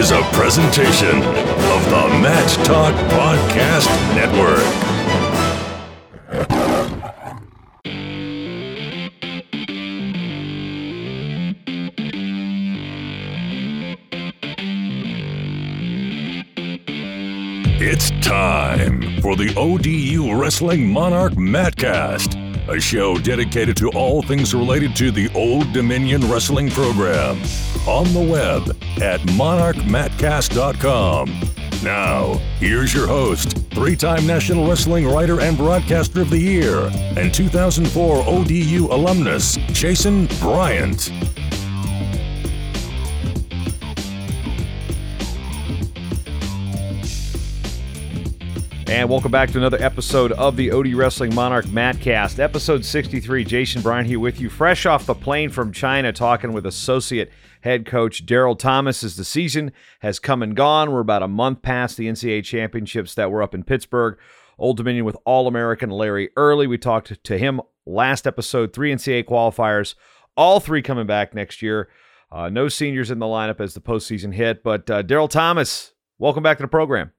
is a presentation of the Mat Talk Podcast Network. It's time for the ODU Wrestling Monarch Matcast, a show dedicated to all things related to the Old Dominion Wrestling program on the web at monarchmatcast.com. Now, here's your host, three time National Wrestling Writer and Broadcaster of the Year, and 2004 ODU alumnus, Jason Bryant. And welcome back to another episode of the OD Wrestling Monarch Matcast, episode 63. Jason Bryant here with you, fresh off the plane from China, talking with associate head coach Daryl Thomas as the season has come and gone. We're about a month past the NCAA championships that were up in Pittsburgh. Old Dominion with All American Larry Early. We talked to him last episode. Three NCAA qualifiers, all three coming back next year. Uh, no seniors in the lineup as the postseason hit, but uh, Daryl Thomas, welcome back to the program.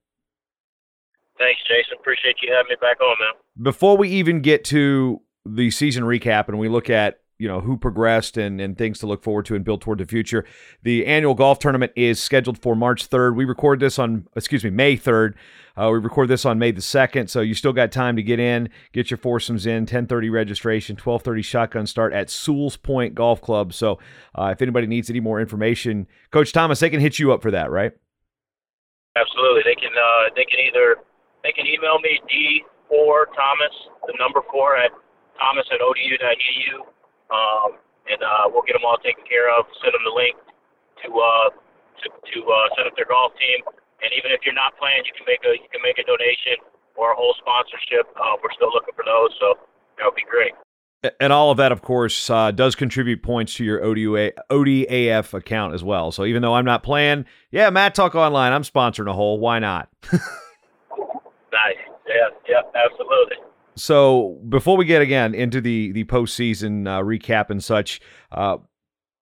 Thanks, Jason. Appreciate you having me back on, man. Before we even get to the season recap and we look at you know who progressed and, and things to look forward to and build toward the future. The annual golf tournament is scheduled for March 3rd. We record this on excuse me May 3rd. Uh, we record this on May the 2nd, so you still got time to get in, get your foursomes in. 10:30 registration, 12:30 shotgun start at Sewell's Point Golf Club. So uh, if anybody needs any more information, Coach Thomas, they can hit you up for that, right? Absolutely. They can uh, they can either they can email me d4 thomas the number four at thomas at odu.edu um, and uh, we'll get them all taken care of. Send them the link to uh, to, to uh, set up their golf team. And even if you're not playing, you can make a you can make a donation or a whole sponsorship. Uh, we're still looking for those, so that would be great. And all of that, of course, uh, does contribute points to your ODA, ODAF account as well. So even though I'm not playing, yeah, Mat Talk Online, I'm sponsoring a hole. Why not? nice. Yeah, yeah, absolutely. So before we get again into the the postseason uh, recap and such, uh,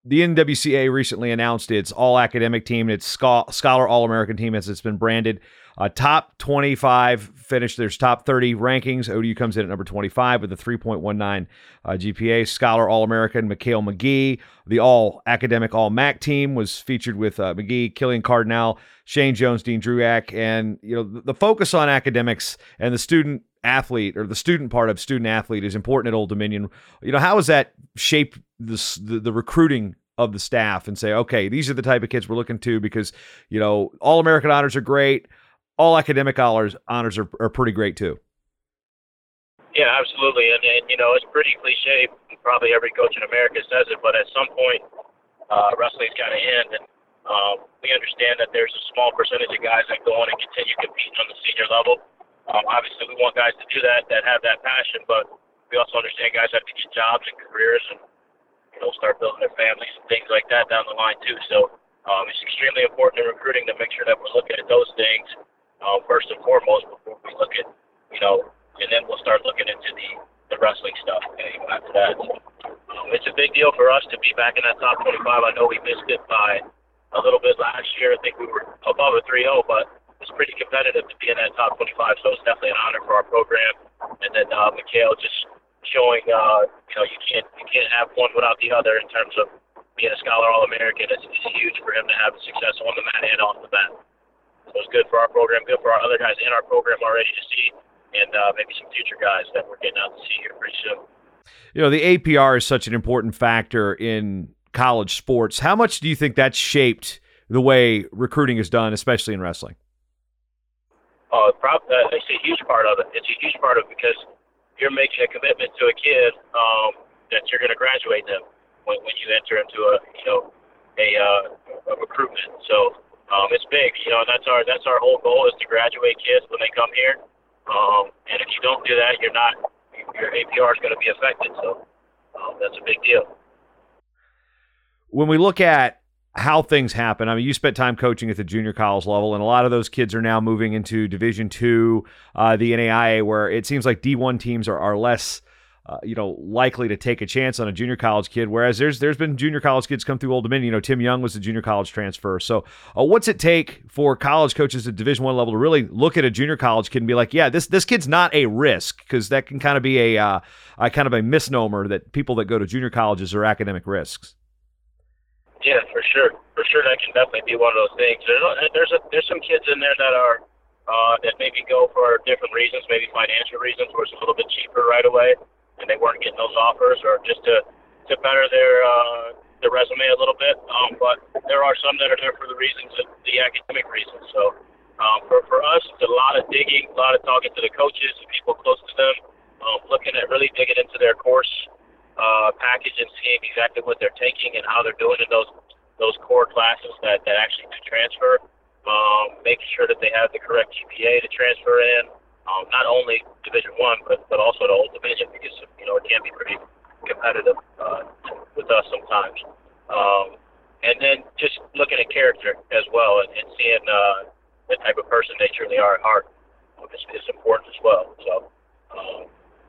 the NWCA recently announced its all academic team, its scholar all American team as it's been branded. Uh, top 25 finish. There's top 30 rankings. ODU comes in at number 25 with a 3.19 uh, GPA. Scholar All American Mikhail McGee. The All Academic All MAC team was featured with uh, McGee, Killian Cardinale, Shane Jones, Dean Druak, and you know the, the focus on academics and the student athlete or the student part of student athlete is important at Old Dominion. You know, how has that shaped the the recruiting of the staff and say, okay, these are the type of kids we're looking to because you know all American honors are great all academic honors honors are, are pretty great too. Yeah, absolutely, and, and you know it's pretty cliche. Probably every coach in America says it, but at some point, uh, wrestling's got to end, and um, we understand that there's a small percentage of guys that go on and continue competing on the senior level. Um, obviously, we want guys to do that that have that passion, but we also understand guys have to get jobs and careers and you know start building their families and things like that down the line too. So um, it's extremely important in recruiting to make sure that we're looking at those things uh, first and foremost before we look at, you know, and then we'll start looking into the, the wrestling stuff know, after that. Um, it's a big deal for us to be back in that top 25. I know we missed it by a little bit last year. I think we were above a 3-0, but it's pretty competitive to be in that top 25. So it's definitely an honor for our program. And then uh, Mikhail just showing, uh, you know, you can't you can't have one without the other in terms of being a scholar All American. It's, it's huge for him to have success on the mat and off the mat. It's good for our program, good for our other guys in our program already to see, and uh, maybe some future guys that we're getting out to see here pretty soon. You know, the APR is such an important factor in college sports. How much do you think that's shaped the way recruiting is done, especially in wrestling? Oh, prob- uh, it's a huge part of it. It's a huge part of it because you're making a commitment to a kid um, that you're going to graduate them when, when you enter into a you know a, uh, a recruitment. So um, it's big. You know, that's our that's our whole goal is to graduate kids when they come here. Um, and if you don't do that, you're not your APR is going to be affected. So um, that's a big deal. When we look at how things happen, I mean, you spent time coaching at the junior college level, and a lot of those kids are now moving into Division Two, uh, the NAIA, where it seems like D1 teams are, are less uh, you know, likely to take a chance on a junior college kid. Whereas there's there's been junior college kids come through Old Dominion. You know, Tim Young was a junior college transfer. So, uh, what's it take for college coaches at Division One level to really look at a junior college kid and be like, yeah, this this kid's not a risk because that can kind of be a, uh, a kind of a misnomer that people that go to junior colleges are academic risks. Yeah, for sure, for sure, that can definitely be one of those things. There's there's, a, there's some kids in there that are uh, that maybe go for different reasons, maybe financial reasons, where it's a little bit cheaper right away and they weren't getting those offers, or just to to better their uh, their resume a little bit. Um, but there are some that are there for the reasons, the academic reasons. So um, for for us, it's a lot of digging, a lot of talking to the coaches, people close to them, um, looking at really digging into their course uh, package and seeing exactly what they're taking and how they're doing in those those core classes that that actually do transfer. Um, making sure that they have the correct GPA to transfer in um, not only Division One, but but also the Old Dominion because you know it can be pretty competitive uh, with us sometimes. Um, and then just looking at character as well and, and seeing uh, the type of person they truly are at heart um, is, is important as well. So um,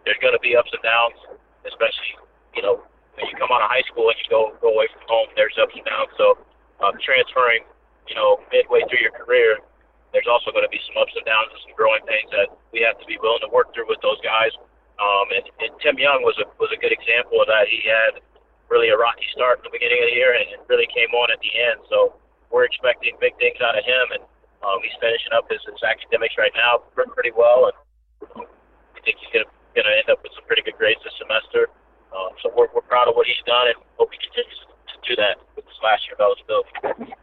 there's going to be ups and downs, especially you know when you come out of high school and you go go away from home. There's ups and downs. So um, transferring, you know, midway through your career there's also going to be some ups and downs and some growing pains that we have to be willing to work through with those guys. Um, and, and Tim Young was a was a good example of that. He had really a rocky start in the beginning of the year and it really came on at the end. So we're expecting big things out of him, and um, he's finishing up his, his academics right now pretty well, and I think he's going to end up with some pretty good grades this semester. Um, so we're, we're proud of what he's done and hope he continues to do that with this last year of eligibility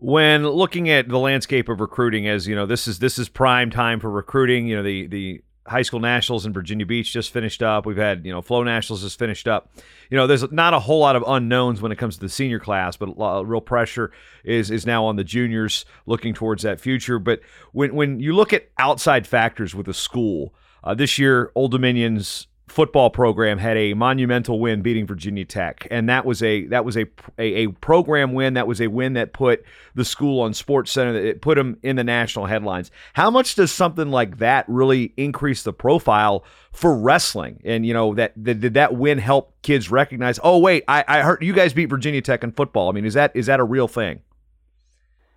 when looking at the landscape of recruiting as you know this is this is prime time for recruiting. You know the the high school nationals in Virginia Beach just finished up. We've had you know Flo Nationals just finished up. You know there's not a whole lot of unknowns when it comes to the senior class but a real pressure is is now on the juniors looking towards that future. But when when you look at outside factors with a school uh, this year Old Dominion's football program had a monumental win beating Virginia Tech, and that was a that was a, a, a program win. That was a win that put the school on Sports Center. That it put them in the national headlines. How much does something like that really increase the profile for wrestling? And you know that, that did that win help kids recognize? Oh wait, I, I heard you guys beat Virginia Tech in football. I mean, is that is that a real thing?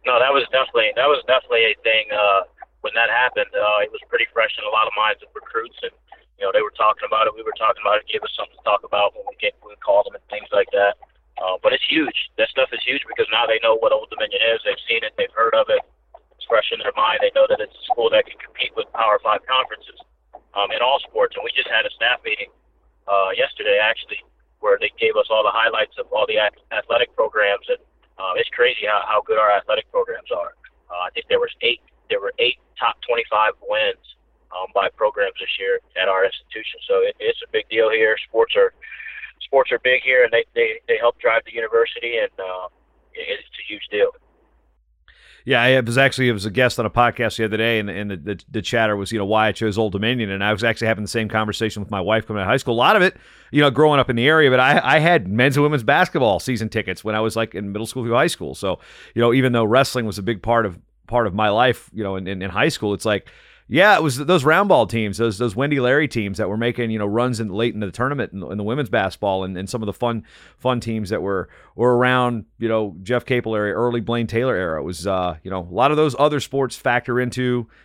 No, that was definitely that was definitely a thing. Uh, when that happened, uh, it was pretty fresh in a lot of minds of recruits and you know, they were talking about it. We were talking about it. Gave us something to talk about when we get when we called them and things like that. Uh, but it's huge. That stuff is huge because now they know what Old Dominion is. They've seen it. They've heard of it. It's fresh in their mind. They know that it's a school that can compete with Power Five conferences um, in all sports. And we just had a staff meeting uh, yesterday, actually, where they gave us all the highlights of all the athletic programs. And uh, it's crazy how, how good our athletic programs are. Uh, I think there was eight. There were eight top 25 wins um, by programs this year at our institution. So it, it's a big deal here. Sports are sports are big here, and they they, they help drive the university, and uh, it's a huge deal. Yeah, I was actually I was a guest on a podcast the other day, and, and the, the, the, chatter was you know why I chose Old Dominion, and I was actually having the same conversation with my wife coming out of high school. A lot of it, you know, growing up in the area, but I I had men's and women's basketball season tickets when I was like in middle school through high school. So you know, even though wrestling was a big part of part of my life, you know, in, in, in high school, it's like yeah, it was those round ball teams, those those Wendy Larry teams that were making you know runs in late in the tournament in, in the women's basketball, and, and some of the fun fun teams that were were around you know Jeff Capel area, early Blaine Taylor era. It was uh, you know a lot of those other sports factor into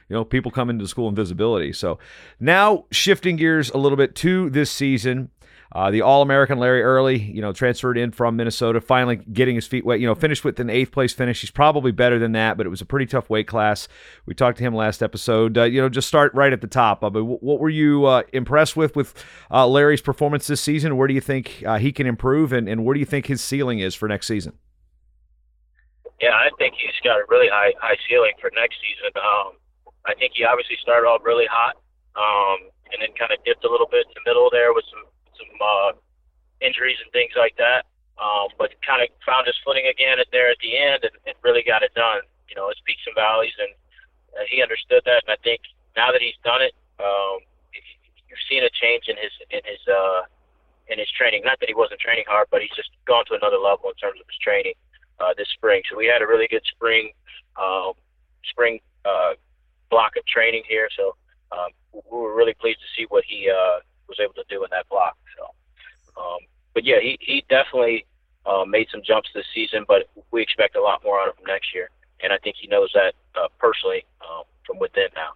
you know people coming to school and visibility. So now shifting gears a little bit to this season. Uh, the All American Larry Early, you know, transferred in from Minnesota, finally getting his feet wet. You know, finished with an eighth place finish. He's probably better than that, but it was a pretty tough weight class. We talked to him last episode. Uh, you know, just start right at the top. Uh, but what were you uh, impressed with with uh, Larry's performance this season? Where do you think uh, he can improve, and, and where do you think his ceiling is for next season? Yeah, I think he's got a really high high ceiling for next season. Um, I think he obviously started off really hot, um, and then kind of dipped a little bit in the middle there with some some uh, injuries and things like that. Um, but kind of found his footing again at there at the end and, and really got it done. You know, his peaks and valleys, and uh, he understood that. And I think now that he's done it, um, you've seen a change in his in his uh, in his training. Not that he wasn't training hard, but he's just gone to another level in terms of his training uh, this spring. So we had a really good spring um, spring uh, block of training here. So um, we were really pleased to see what he uh, was able to do in that block. So, um, but yeah, he he definitely uh, made some jumps this season, but we expect a lot more out of him next year, and I think he knows that uh, personally um, from within now.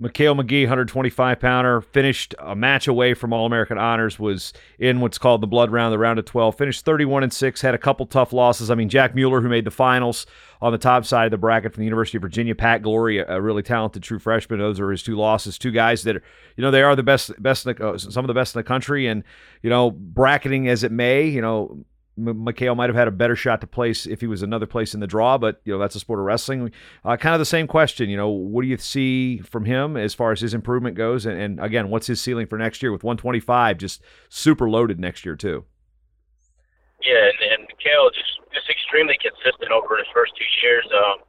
Makale McGee, 125 pounder, finished a match away from All American honors, was in what's called the blood round, the round of 12, finished 31 and 6, had a couple tough losses. I mean, Jack Mueller, who made the finals on the top side of the bracket from the University of Virginia, Pat Glory, a, really talented true freshman. Those are his two losses. Two guys that are, you know, they are the best, best, the, uh, some of the best in the country. And, you know, bracketing as it may, you know, Makale might have had a better shot to place if he was another place in the draw, but you know that's a sport of wrestling. Uh, kind of the same question, you know, what do you see from him as far as his improvement goes, and, and again, what's his ceiling for next year with 125, just super loaded next year too. Yeah, and, and Makale just just extremely consistent over his first two years. Um,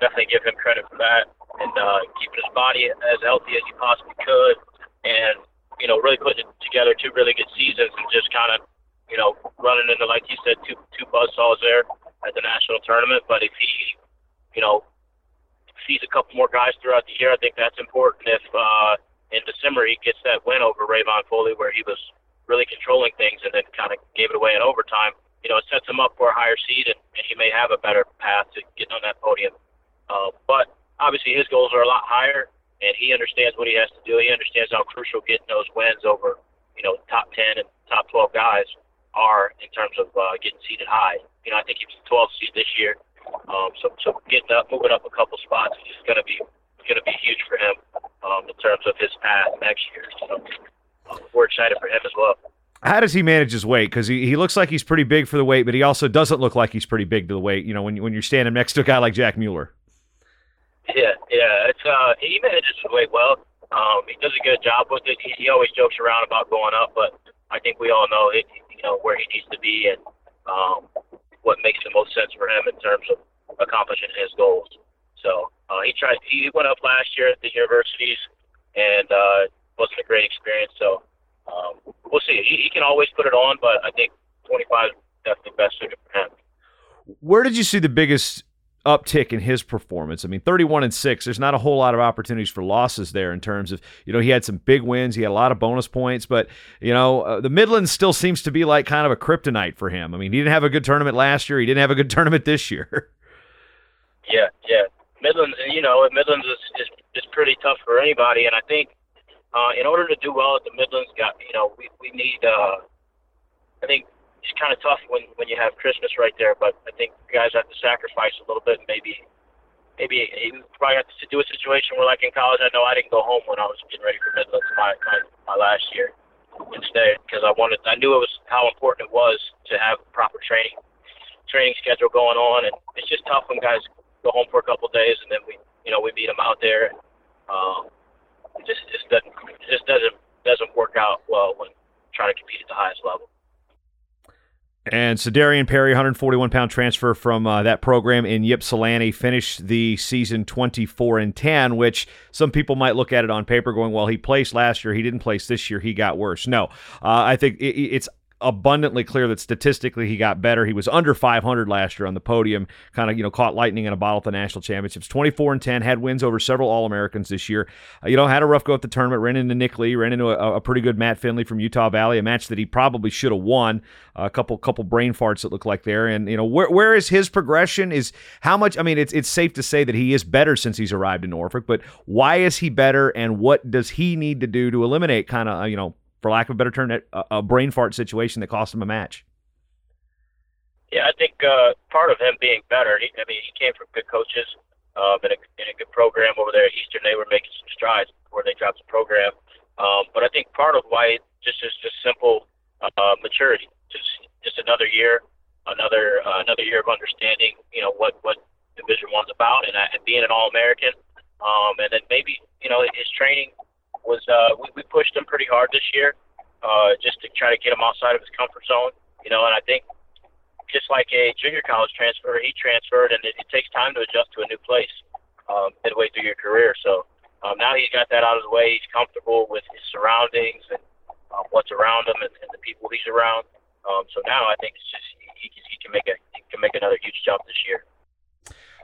definitely give him credit for that, and uh, keeping his body as healthy as he possibly could, and you know, really putting together two really good seasons, and just kind of you know, running into like you said, two two buzz saws there at the national tournament. But if he, you know, sees a couple more guys throughout the year, I think that's important. If uh, in December he gets that win over Rayvon Foley, where he was really controlling things and then kind of gave it away in overtime, you know, it sets him up for a higher seed, and, and he may have a better path to getting on that podium. Uh, but obviously, his goals are a lot higher, and he understands what he has to do. He understands how crucial getting those wins over, you know, top 10 and top 12 guys are in terms of uh, getting seated high. You know, I think he was 12 seed this year. Um, so, so getting up, moving up a couple spots is going to be going to be huge for him um, in terms of his path next year. So uh, we're excited for him as well. How does he manage his weight? Because he, he looks like he's pretty big for the weight, but he also doesn't look like he's pretty big to the weight. You know, when when you're standing next to a guy like Jack Mueller. Yeah, yeah, it's uh, he manages his weight well. Um, he does a good job with it. He, he always jokes around about going up, but I think we all know it, know where he needs to be and um, what makes the most sense for him in terms of accomplishing his goals. So uh, he tried. He went up last year at the universities, and uh, wasn't a great experience. So um, we'll see. He, he can always put it on, but I think 25 is definitely best suited for him. Where did you see the biggest uptick in his performance. I mean, 31 and 6, there's not a whole lot of opportunities for losses there in terms of, you know, he had some big wins, he had a lot of bonus points, but, you know, uh, the Midlands still seems to be like kind of a kryptonite for him. I mean, he didn't have a good tournament last year, he didn't have a good tournament this year. Yeah, yeah. Midlands, you know, Midlands is, is, is pretty tough for anybody, and I think uh, in order to do well at the Midlands, got you know, we, we need, uh, I think it's kind of tough when when you have Christmas right there. But I think guys have to sacrifice a little bit. Maybe maybe you probably have to do a situation where, like in college, I know I didn't go home when I was getting ready for Midlands my my, my last year instead because I wanted I knew it was how important it was to have proper training training schedule going on, and it's just tough when guys go home for a couple of days and then we you know we meet them out there. And, um, it just just doesn't it just doesn't doesn't work out well when trying to compete at the highest level. And Sa'Derian Perry, 141 pound transfer from uh, that program in Ypsilanti, finished the season 24 and 10, which some people might look at it on paper going, well, he placed last year, he didn't place this year, he got worse. No, uh, I think it, it's abundantly clear that statistically he got better. He was under 500 last year on the podium, kind of, you know, caught lightning in a bottle at the national championships. 24 and 10, had wins over several All Americans this year. Uh, you know, had a rough go at the tournament, ran into Nick Lee, ran into a, a pretty good Matt Findlay from Utah Valley, a match that he probably should have won. A couple couple brain farts that look like there. And, you know, where, where is his progression? Is how much, I mean, it's, it's safe to say that he is better since he's arrived in Norfolk, but why is he better and what does he need to do to eliminate kind of, uh, you know, for lack of a better term, a, a brain fart situation that cost him a match. Yeah, I think uh, part of him being better. He, I mean, he came from good coaches um, in, a, in a good program over there at Eastern. They were making some strides before they dropped the program. Um, but I think part of why just is just simple uh, maturity. Just just another year, another uh, another year of understanding. You know what what Division One's about, and, uh, and being an All American. Um, and then maybe you know his training was uh, we, we pushed him pretty hard this year, uh, just to try to get him outside of his comfort zone. You know, and I think just like a junior college transfer, he transferred, and it, it takes time to adjust to a new place um, midway through your career. So um, now he's got that out of the way. He's comfortable with his surroundings and um, what's around him and, and the people he's around. Um, so now I think it's just he, he, he can make a he can make another huge jump this year.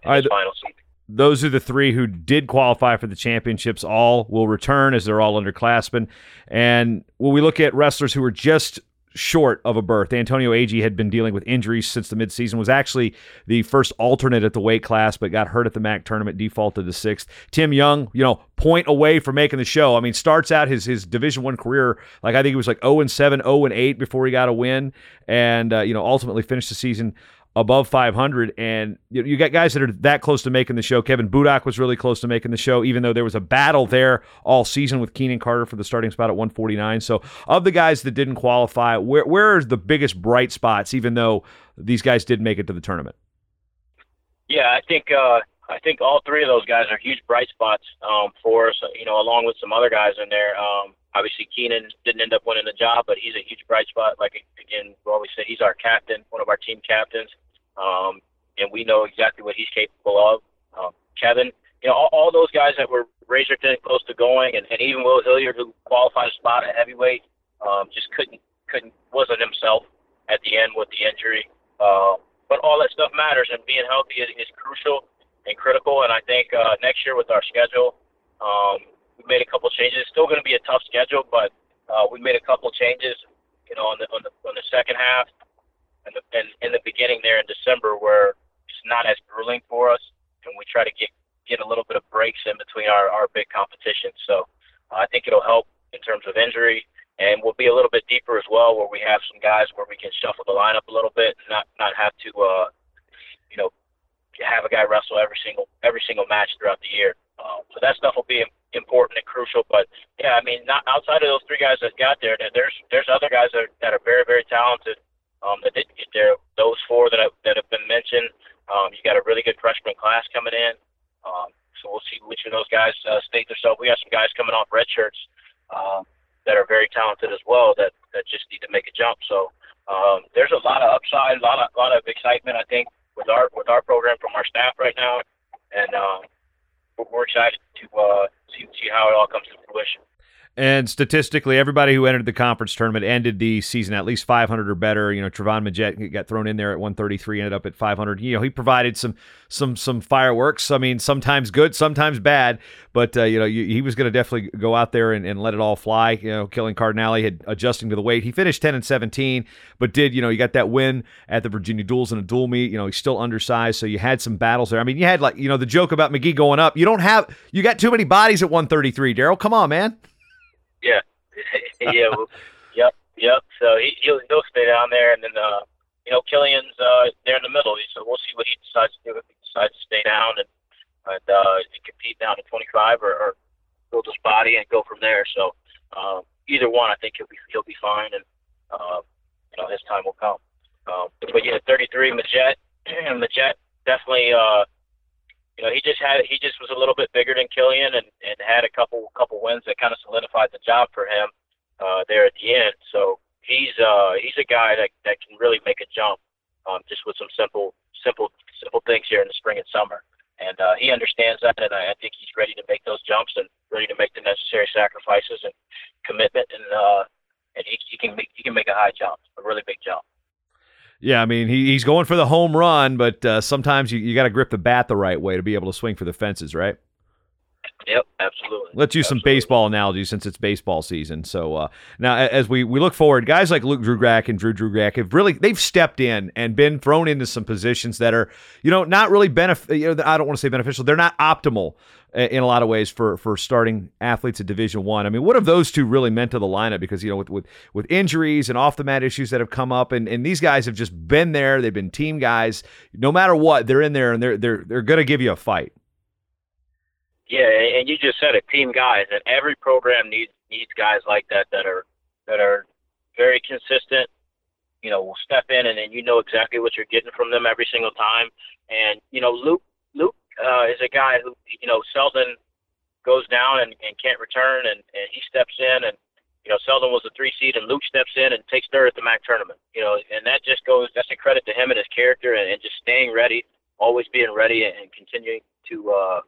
All right, final season those are the three who did qualify for the championships. All will return as they're all underclassmen. And when we look at wrestlers who are just short of a berth. Antonio Agee had been dealing with injuries since the midseason, was actually the first alternate at the weight class, but got hurt at the MAC tournament, defaulted to sixth. Tim Young, you know, point away from making the show. I mean, starts out his his Division One career like I think he was like 0 and 7, 0 and 8 before he got a win, and uh, you know ultimately finished the season above 500. And you, got guys that are that close to making the show. Kevin Budak was really close to making the show, even though there was a battle there all season with Keenan Carter for the starting spot at 149. So, of the guys that didn't qualify, where where are the biggest bright spots, even though these guys did make it to the tournament? Yeah, I think uh, I think all three of those guys are huge bright spots um, for us. You know, along with some other guys in there. Um, obviously, Keenan didn't end up winning the job, but he's a huge bright spot. Like again, we always say he's our captain, one of our team captains um, and we know exactly what he's capable of. Um, Kevin, you know, all, all those guys that were razor thin close to going, and, and even Will Hilliard, who qualified a spot at heavyweight, um, just couldn't couldn't wasn't himself at the end with the injury. Uh, but all that stuff matters, and being healthy is, is crucial and critical. And I think uh, next year with our schedule, um, we made a couple changes. It's still going to be a tough schedule, but uh, we made a couple changes. You know, on the on the on the second half, in the, in, in the beginning there in December where it's not as grueling for us, and we try to get get a little bit of breaks in between our our big competition. So uh, I think it'll help in terms of injury, and we'll be a little bit deeper as well, where we have some guys where we can shuffle the lineup a little bit, and not not have to, uh, you know, have a guy wrestle every single every single match throughout the year. Uh, so that stuff will be important and crucial. But yeah, I mean, not outside of those three guys that got there, there's there's other guys that are, that are very very talented um, that didn't get there. Those four that have, that have been mentioned, um, you got a really good freshman class coming in. Um, so we'll see which of those guys uh, state themselves. We got some guys coming off red shirts um, that are very talented as well that, that just need to make a jump. So um, there's a lot of upside, a lot of, lot of excitement, I think, with our with our program from our staff right now, and um, we're, we're excited to uh, see see how it all comes to fruition. And statistically, everybody who entered the conference tournament ended the season at least 500 or better. You know, Trevon Majette got thrown in there at 133, ended up at 500. You know, he provided some some some fireworks. I mean, sometimes good, sometimes bad, but uh, you know, he was going to definitely go out there and, and let it all fly. You know, Killian Cardinale, had adjusting to the weight. He finished 10 and 17, but did you know you got that win at the Virginia Duels in a dual meet. You know, he's still undersized, so you had some battles there. I mean, you had like you know the joke about McGee going up. You don't have you got too many bodies at 133, Daryl. Come on, man. Yeah, yeah, well, yep, yep. So he he'll, he'll stay down there, and then uh, you know Killian's uh, there in the middle. So we'll see what he decides to do. If he decides to stay down and and uh, compete down to 25, or, or build his body and go from there. So um, either one, I think he'll be he'll be fine, and uh, you know his time will come. Um, but yeah, 33 Majette, Majette definitely. Uh, you know, he just had he just was a little bit bigger than Killian and, and had a couple couple wins that kind of solidified the job for him uh, there at the end. So he's uh, he's a guy that that can really make a jump um, just with some simple simple simple things here in the spring and summer. And uh, he understands that, and I, I think he's ready to make those jumps and ready to make the necessary sacrifices and commitment, and uh, and he, he can make he can make a high jump, a really big jump. Yeah, I mean he, he's going for the home run, but uh, sometimes you, you got to grip the bat the right way to be able to swing for the fences, right? Yep, absolutely. Let's use absolutely. some baseball analogies since it's baseball season. So uh, now, as we, we look forward, guys like Luke Drugack and Drew Drugack have really they've stepped in and been thrown into some positions that are you know not really benefit. You know, I don't want to say beneficial. They're not optimal in a lot of ways for for starting athletes at Division One. I. I mean, what have those two really meant to the lineup? Because you know, with with, with injuries and off the mat issues that have come up, and, and these guys have just been there. They've been team guys. No matter what, they're in there and they're they're they're going to give you a fight. Yeah, and you just said it, team guys, and every program needs needs guys like that that are that are very consistent. You know, will step in and then you know exactly what you're getting from them every single time. And you know, Luke Luke uh, is a guy who you know Selden goes down and, and can't return, and, and he steps in, and you know Selden was a three seed, and Luke steps in and takes third at the MAC tournament. You know, and that just goes that's a credit to him and his character, and, and just staying ready, always being ready, and continuing to uh,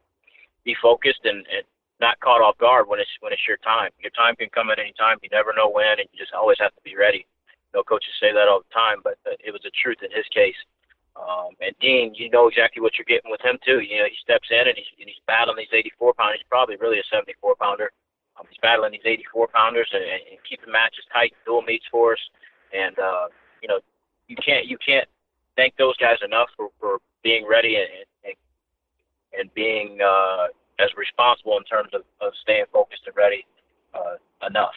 be focused and, and not caught off guard when it's when it's your time. Your time can come at any time. You never know when, and you just always have to be ready. You know, coaches say that all the time, but uh, it was the truth in his case. Um, and Dean, you know exactly what you're getting with him too. You know, he steps in and he's and he's battling these 84 pounders. He's probably really a 74 pounder. Um, he's battling these 84 pounders and, and keeping matches tight, dual meets for us. And uh, you know, you can't you can't thank those guys enough for, for being ready and and, and being uh, as responsible in terms of, of staying focused and ready uh, enough.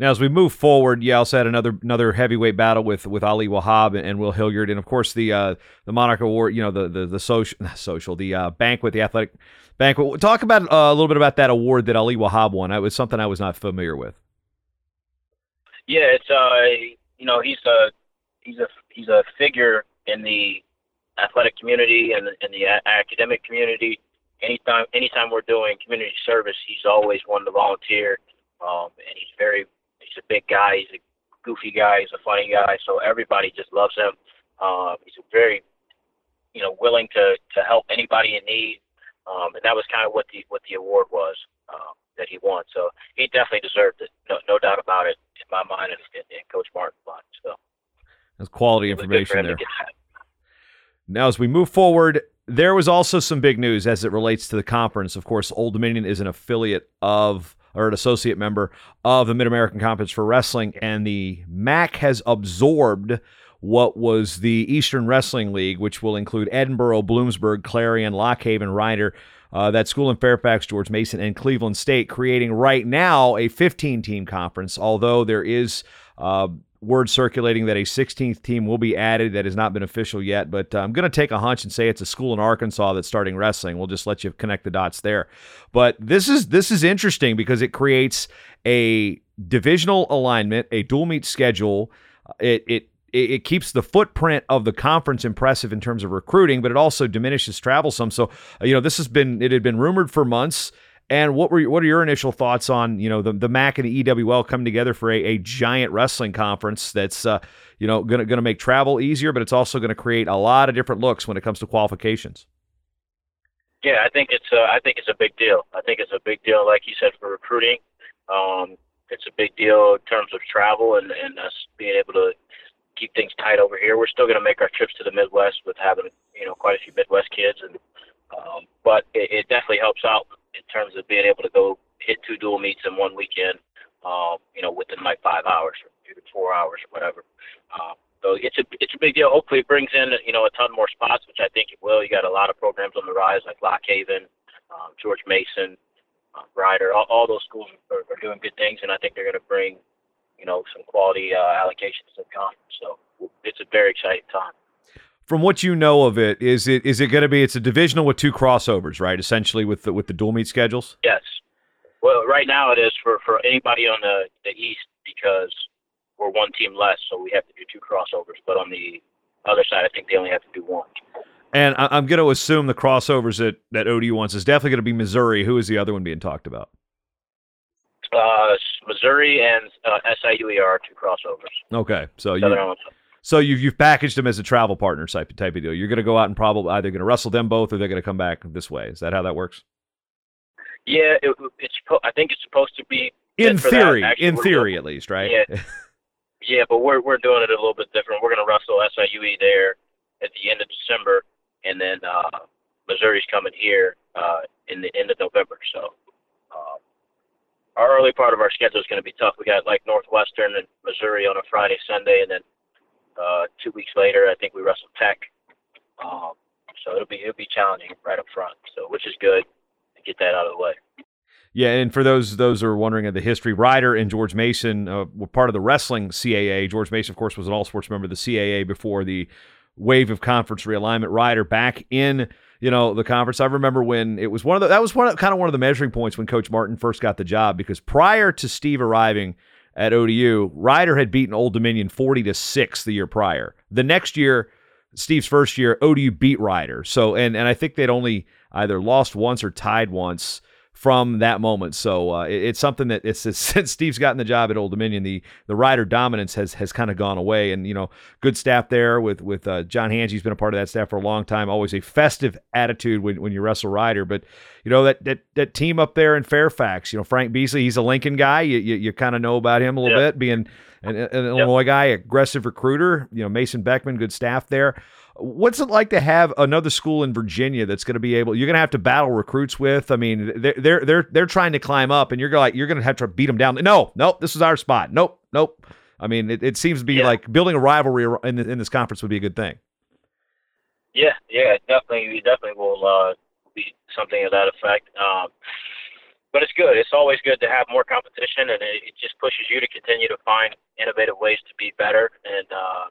Now, as we move forward, you also had another another heavyweight battle with with Ali Wahab and, and Will Hilliard, and of course the uh, the Monarch Award. You know the the the social social the uh, banquet, the athletic banquet. Talk about uh, a little bit about that award that Ali Wahab won. It was something I was not familiar with. Yeah, it's uh you know he's a he's a he's a figure in the athletic community and in the academic community. Anytime anytime we're doing community service, he's always one to volunteer, um, and he's very he's a big guy. He's a goofy guy. He's a funny guy. So everybody just loves him. Um, he's very, you know, willing to to help anybody in need. Um, and that was kind of what the what the award was um, that he won. So he definitely deserved it. No, no doubt about it in my mind and, and Coach Martin's mind. So that's quality information there. Now, as we move forward, there was also some big news as it relates to the conference. Of course, Old Dominion is an affiliate of or an associate member of the Mid American Conference for Wrestling, and the MAC has absorbed what was the Eastern Wrestling League, which will include Edinboro, Bloomsburg, Clarion, Lock Haven, Rider, uh, that school in Fairfax, George Mason, and Cleveland State, creating right now a 15 team conference, although there is. Uh, word circulating that a 16th team will be added that has not been official yet, but uh, I'm going to take a hunch and say it's a school in Arkansas that's starting wrestling. We'll just let you connect the dots there. But this is this is interesting because it creates a divisional alignment, a dual meet schedule. It it it keeps the footprint of the conference impressive in terms of recruiting, but it also diminishes travel some. So, you know, this has been it had been rumored for months. And what were what are your initial thoughts on you know the the MAC and the EWL coming together for a, a giant wrestling conference that's uh, you know going to going to make travel easier, but it's also going to create a lot of different looks when it comes to qualifications. Yeah, I think it's uh, I think it's a big deal. I think it's a big deal, like you said, for recruiting. Um, it's a big deal in terms of travel and, and us being able to keep things tight over here. We're still going to make our trips to the Midwest with having you know quite a few Midwest kids, and um, but it, it definitely helps out in terms of being able to go hit two dual meets in one weekend, um, you know, within like five hours or four hours or whatever. Um, so it's a it's a big deal. Hopefully, it brings in you know a ton more spots, which I think it will. You got a lot of programs on the rise like Lock Haven, um, George Mason, uh, Rider. All, all those schools are, are doing good things, and I think they're going to bring you know some quality uh, allocations to the conference. So it's a very exciting time from what you know of it, is it is it going to be? It's a divisional with two crossovers, right? Essentially, with the with the dual meet schedules. Yes. Well, right now it is for for anybody on the the east because we're one team less, so we have to do two crossovers. But on the other side, I think they only have to do one. And I'm going to assume the crossovers that that ODU wants is definitely going to be Missouri. Who is the other one being talked about? Uh, Missouri and uh, SIUE are two crossovers. Okay, so you, so you've you've packaged them as a travel partner type type of deal. You're going to go out and probably either going to wrestle them both, or they're going to come back this way. Is that how that works? Yeah, it, it's. I think it's supposed to be in theory. Actually, in theory, at least, right? Yeah, yeah, but we're we're doing it a little bit different. We're going to wrestle SIUE there at the end of December, and then uh, Missouri's coming here uh, in the end of November. So. Uh, our early part of our schedule is going to be tough. We got like Northwestern and Missouri on a Friday, Sunday, and then uh, two weeks later, I think we wrestled Tech. Um, so it'll be it'll be challenging right up front. So which is good to get that out of the way. Yeah, and for those those who are wondering of the history, Rider and George Mason uh, were part of the wrestling CAA. George Mason, of course, was an all sports member of the CAA before the wave of conference realignment. Rider back in you know the conference. I remember when it was one of the that was one of, kind of one of the measuring points when Coach Martin first got the job because prior to Steve arriving at ODU, Rider had beaten Old Dominion 40 to 6 the year prior. The next year, Steve's first year, ODU beat Rider. So and and I think they'd only either lost once or tied once from that moment. So uh, it, it's something that it's, it's, since Steve's gotten the job at Old Dominion, the the Rider dominance has has kind of gone away. And you know, good staff there with with uh, John Hangey's been a part of that staff for a long time. Always a festive attitude when, when you wrestle Rider. But you know that that that team up there in Fairfax, you know Frank Beasley, he's a Lincoln guy. You you, you kind of know about him a little bit, being an, an Illinois guy, aggressive recruiter. You know Mason Beckman, good staff there. What's it like to have another school in Virginia that's going to be able? You're going to have to battle recruits with. I mean, they're they're they're they're trying to climb up, and you're like you're going to have to beat them down. No, nope, this is our spot. Nope, nope. I mean, it, it seems to be yeah. like building a rivalry in, in this conference would be a good thing. Yeah, yeah, definitely, definitely will uh, be something of that effect. Um, but it's good. It's always good to have more competition, and it, it just pushes you to continue to find innovative ways to be better and uh,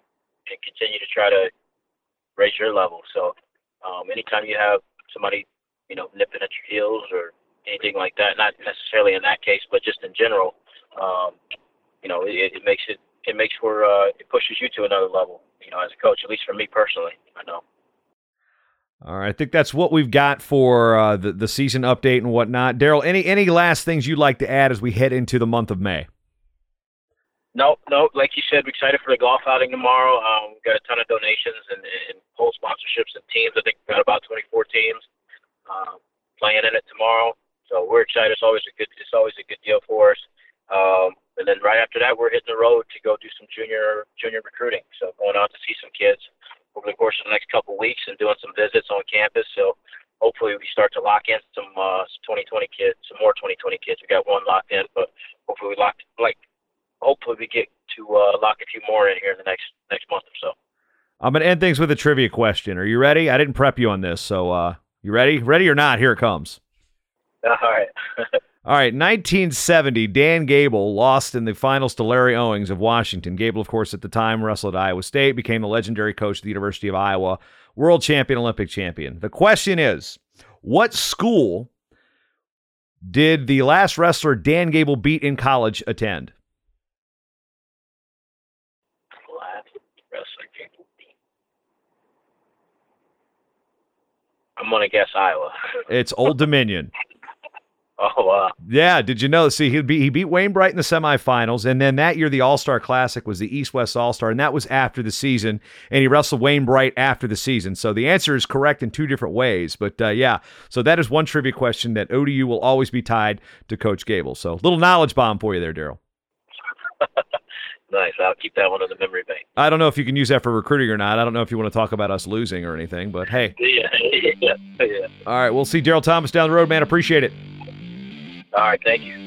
and continue to try to raise your level. So um, anytime you have somebody, you know, nipping at your heels or anything like that, not necessarily in that case, but just in general, um, you know, it, it makes it it makes for uh, it pushes you to another level. You know, as a coach, at least for me personally, I know. All right, I think that's what we've got for uh, the the season update and whatnot. Daryl, any any last things you'd like to add as we head into the month of May? No, no. Like you said, we're excited for the golf outing tomorrow. Um, we've got a ton of donations and, and whole sponsorships and teams. I think we've got about 24 teams uh, playing in it tomorrow. So we're excited. It's always a good. It's always a good deal for us. Um, and then right after that, we're hitting the road to go do some junior junior recruiting. So going out to see some kids over the course of the next couple of weeks and doing some visits on campus. So hopefully we start to lock in some uh, some 2020 kids, some more 2020 kids. We got one locked in, but hopefully we lock like hopefully we get to uh, lock a few more in here in the next next month or so. I'm gonna end things with a trivia question. Are you ready? I didn't prep you on this, so uh, you ready? Ready or not? Here it comes. All right. All right, 1970, Dan Gable lost in the finals to Larry Owings of Washington. Gable, of course, at the time wrestled at Iowa State, became the legendary coach at the University of Iowa, world champion, Olympic champion. The question is, what school did the last wrestler Dan Gable beat in college attend? I'm gonna guess Iowa. it's Old Dominion. Oh wow! Yeah, did you know? See, he beat he beat Wayne Bright in the semifinals, and then that year the All Star Classic was the East West All Star, and that was after the season. And he wrestled Wayne Bright after the season. So the answer is correct in two different ways. But uh, yeah, so that is one trivia question that ODU will always be tied to Coach Gable. So little knowledge bomb for you there, Daryl. Nice. I'll keep that one in the memory bank. I don't know if you can use that for recruiting or not. I don't know if you want to talk about us losing or anything, but hey. Yeah. yeah. yeah. All right. We'll see Daryl Thomas down the road, man. Appreciate it. All right. Thank you.